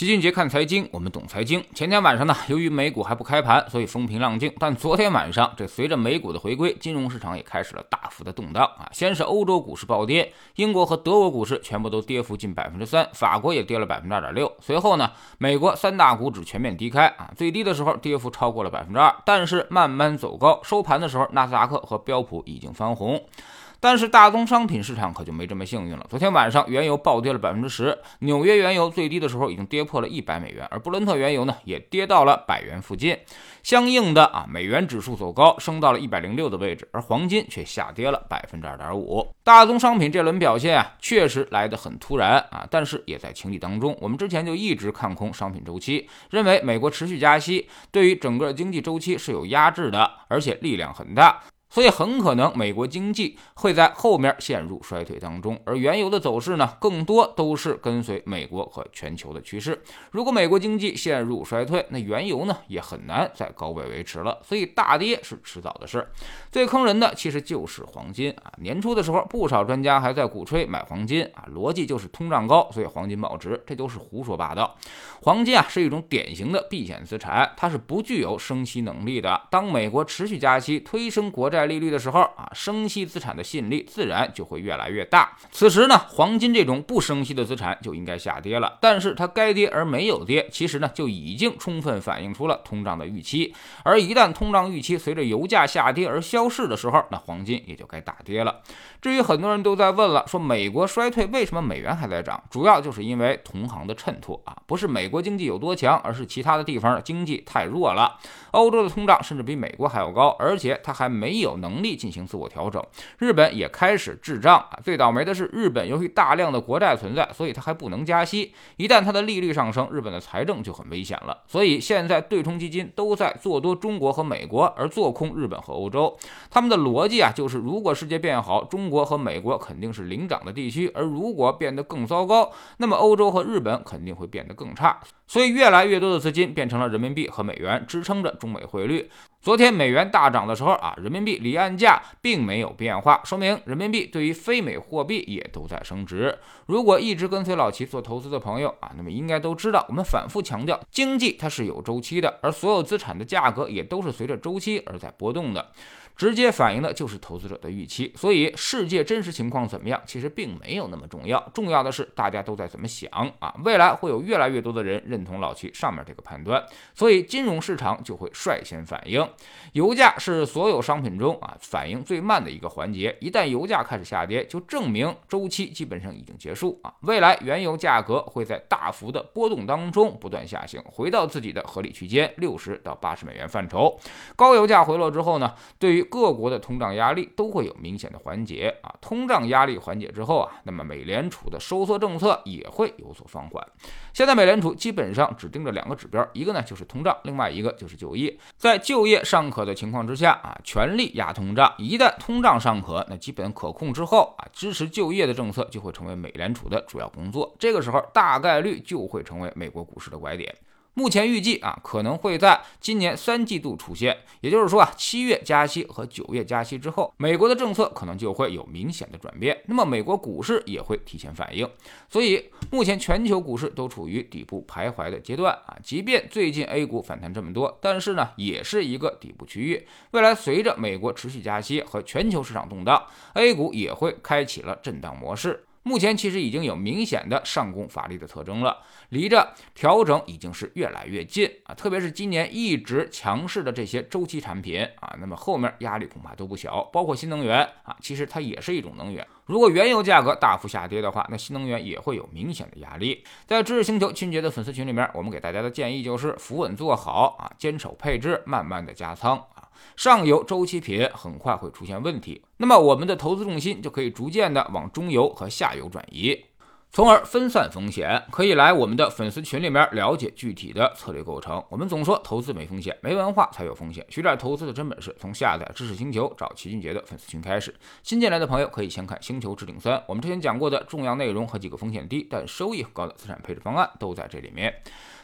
齐俊杰看财经，我们懂财经。前天晚上呢，由于美股还不开盘，所以风平浪静。但昨天晚上，这随着美股的回归，金融市场也开始了大幅的动荡啊。先是欧洲股市暴跌，英国和德国股市全部都跌幅近百分之三，法国也跌了百分之二点六。随后呢，美国三大股指全面低开啊，最低的时候跌幅超过了百分之二，但是慢慢走高，收盘的时候，纳斯达克和标普已经翻红。但是大宗商品市场可就没这么幸运了。昨天晚上原油暴跌了百分之十，纽约原油最低的时候已经跌破了一百美元，而布伦特原油呢也跌到了百元附近。相应的啊，美元指数走高，升到了一百零六的位置，而黄金却下跌了百分之二点五。大宗商品这轮表现啊，确实来得很突然啊，但是也在情理当中。我们之前就一直看空商品周期，认为美国持续加息对于整个经济周期是有压制的，而且力量很大。所以很可能美国经济会在后面陷入衰退当中，而原油的走势呢，更多都是跟随美国和全球的趋势。如果美国经济陷入衰退，那原油呢也很难在高位维持了。所以大跌是迟早的事。最坑人的其实就是黄金啊！年初的时候，不少专家还在鼓吹买黄金啊，逻辑就是通胀高，所以黄金保值，这都是胡说八道。黄金啊是一种典型的避险资产，它是不具有升息能力的。当美国持续加息，推升国债。债利率的时候啊，升息资产的吸引力自然就会越来越大。此时呢，黄金这种不升息的资产就应该下跌了。但是它该跌而没有跌，其实呢就已经充分反映出了通胀的预期。而一旦通胀预期随着油价下跌而消逝的时候，那黄金也就该大跌了。至于很多人都在问了，说美国衰退为什么美元还在涨？主要就是因为同行的衬托啊，不是美国经济有多强，而是其他的地方经济太弱了。欧洲的通胀甚至比美国还要高，而且它还没有。有能力进行自我调整，日本也开始滞胀啊。最倒霉的是，日本由于大量的国债存在，所以它还不能加息。一旦它的利率上升，日本的财政就很危险了。所以现在对冲基金都在做多中国和美国，而做空日本和欧洲。他们的逻辑啊，就是如果世界变好，中国和美国肯定是领涨的地区；而如果变得更糟糕，那么欧洲和日本肯定会变得更差。所以越来越多的资金变成了人民币和美元，支撑着中美汇率。昨天美元大涨的时候啊，人民币离岸价并没有变化，说明人民币对于非美货币也都在升值。如果一直跟随老齐做投资的朋友啊，那么应该都知道，我们反复强调，经济它是有周期的，而所有资产的价格也都是随着周期而在波动的。直接反映的就是投资者的预期，所以世界真实情况怎么样，其实并没有那么重要。重要的是大家都在怎么想啊？未来会有越来越多的人认认同老七上面这个判断，所以金融市场就会率先反应。油价是所有商品中啊反应最慢的一个环节，一旦油价开始下跌，就证明周期基本上已经结束啊。未来原油价格会在大幅的波动当中不断下行，回到自己的合理区间六十到八十美元范畴。高油价回落之后呢，对于各国的通胀压力都会有明显的缓解啊，通胀压力缓解之后啊，那么美联储的收缩政策也会有所放缓。现在美联储基本上指定着两个指标，一个呢就是通胀，另外一个就是就业。在就业尚可的情况之下啊，全力压通胀；一旦通胀尚可，那基本可控之后啊，支持就业的政策就会成为美联储的主要工作。这个时候大概率就会成为美国股市的拐点。目前预计啊，可能会在今年三季度出现，也就是说啊，七月加息和九月加息之后，美国的政策可能就会有明显的转变，那么美国股市也会提前反应。所以目前全球股市都处于底部徘徊的阶段啊，即便最近 A 股反弹这么多，但是呢，也是一个底部区域。未来随着美国持续加息和全球市场动荡，A 股也会开启了震荡模式。目前其实已经有明显的上攻乏力的特征了，离着调整已经是越来越近啊！特别是今年一直强势的这些周期产品啊，那么后面压力恐怕都不小，包括新能源啊，其实它也是一种能源。如果原油价格大幅下跌的话，那新能源也会有明显的压力。在知识星球清洁的粉丝群里面，我们给大家的建议就是扶稳做好啊，坚守配置，慢慢的加仓。上游周期品很快会出现问题，那么我们的投资重心就可以逐渐的往中游和下游转移，从而分散风险。可以来我们的粉丝群里面了解具体的策略构成。我们总说投资没风险，没文化才有风险。学点投资的真本事，从下载知识星球找齐俊杰的粉丝群开始。新进来的朋友可以先看《星球置顶三》，我们之前讲过的重要内容和几个风险低但收益很高的资产配置方案都在这里面。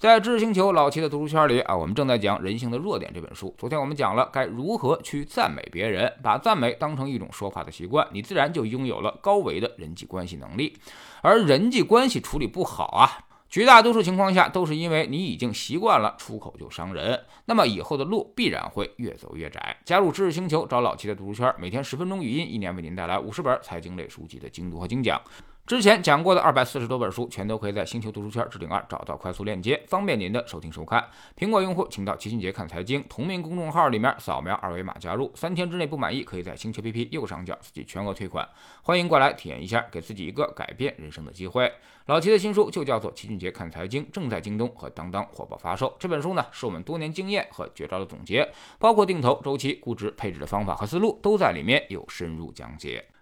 在知识星球老齐的读书圈里啊，我们正在讲《人性的弱点》这本书。昨天我们讲了该如何去赞美别人，把赞美当成一种说话的习惯，你自然就拥有了高维的人际关系能力。而人际关系处理不好啊。绝大多数情况下都是因为你已经习惯了出口就伤人，那么以后的路必然会越走越窄。加入知识星球，找老七的读书圈，每天十分钟语音，一年为您带来五十本财经类书籍的精读和精讲。之前讲过的二百四十多本书，全都可以在星球读书圈置顶二找到快速链接，方便您的收听收看。苹果用户请到齐俊杰看财经同名公众号里面扫描二维码加入，三天之内不满意，可以在星球 P P 右上角自己全额退款。欢迎过来体验一下，给自己一个改变人生的机会。老齐的新书就叫做《齐俊杰看财经》，正在京东和当当火爆发售。这本书呢，是我们多年经验和绝招的总结，包括定投、周期、估值、配置的方法和思路，都在里面有深入讲解。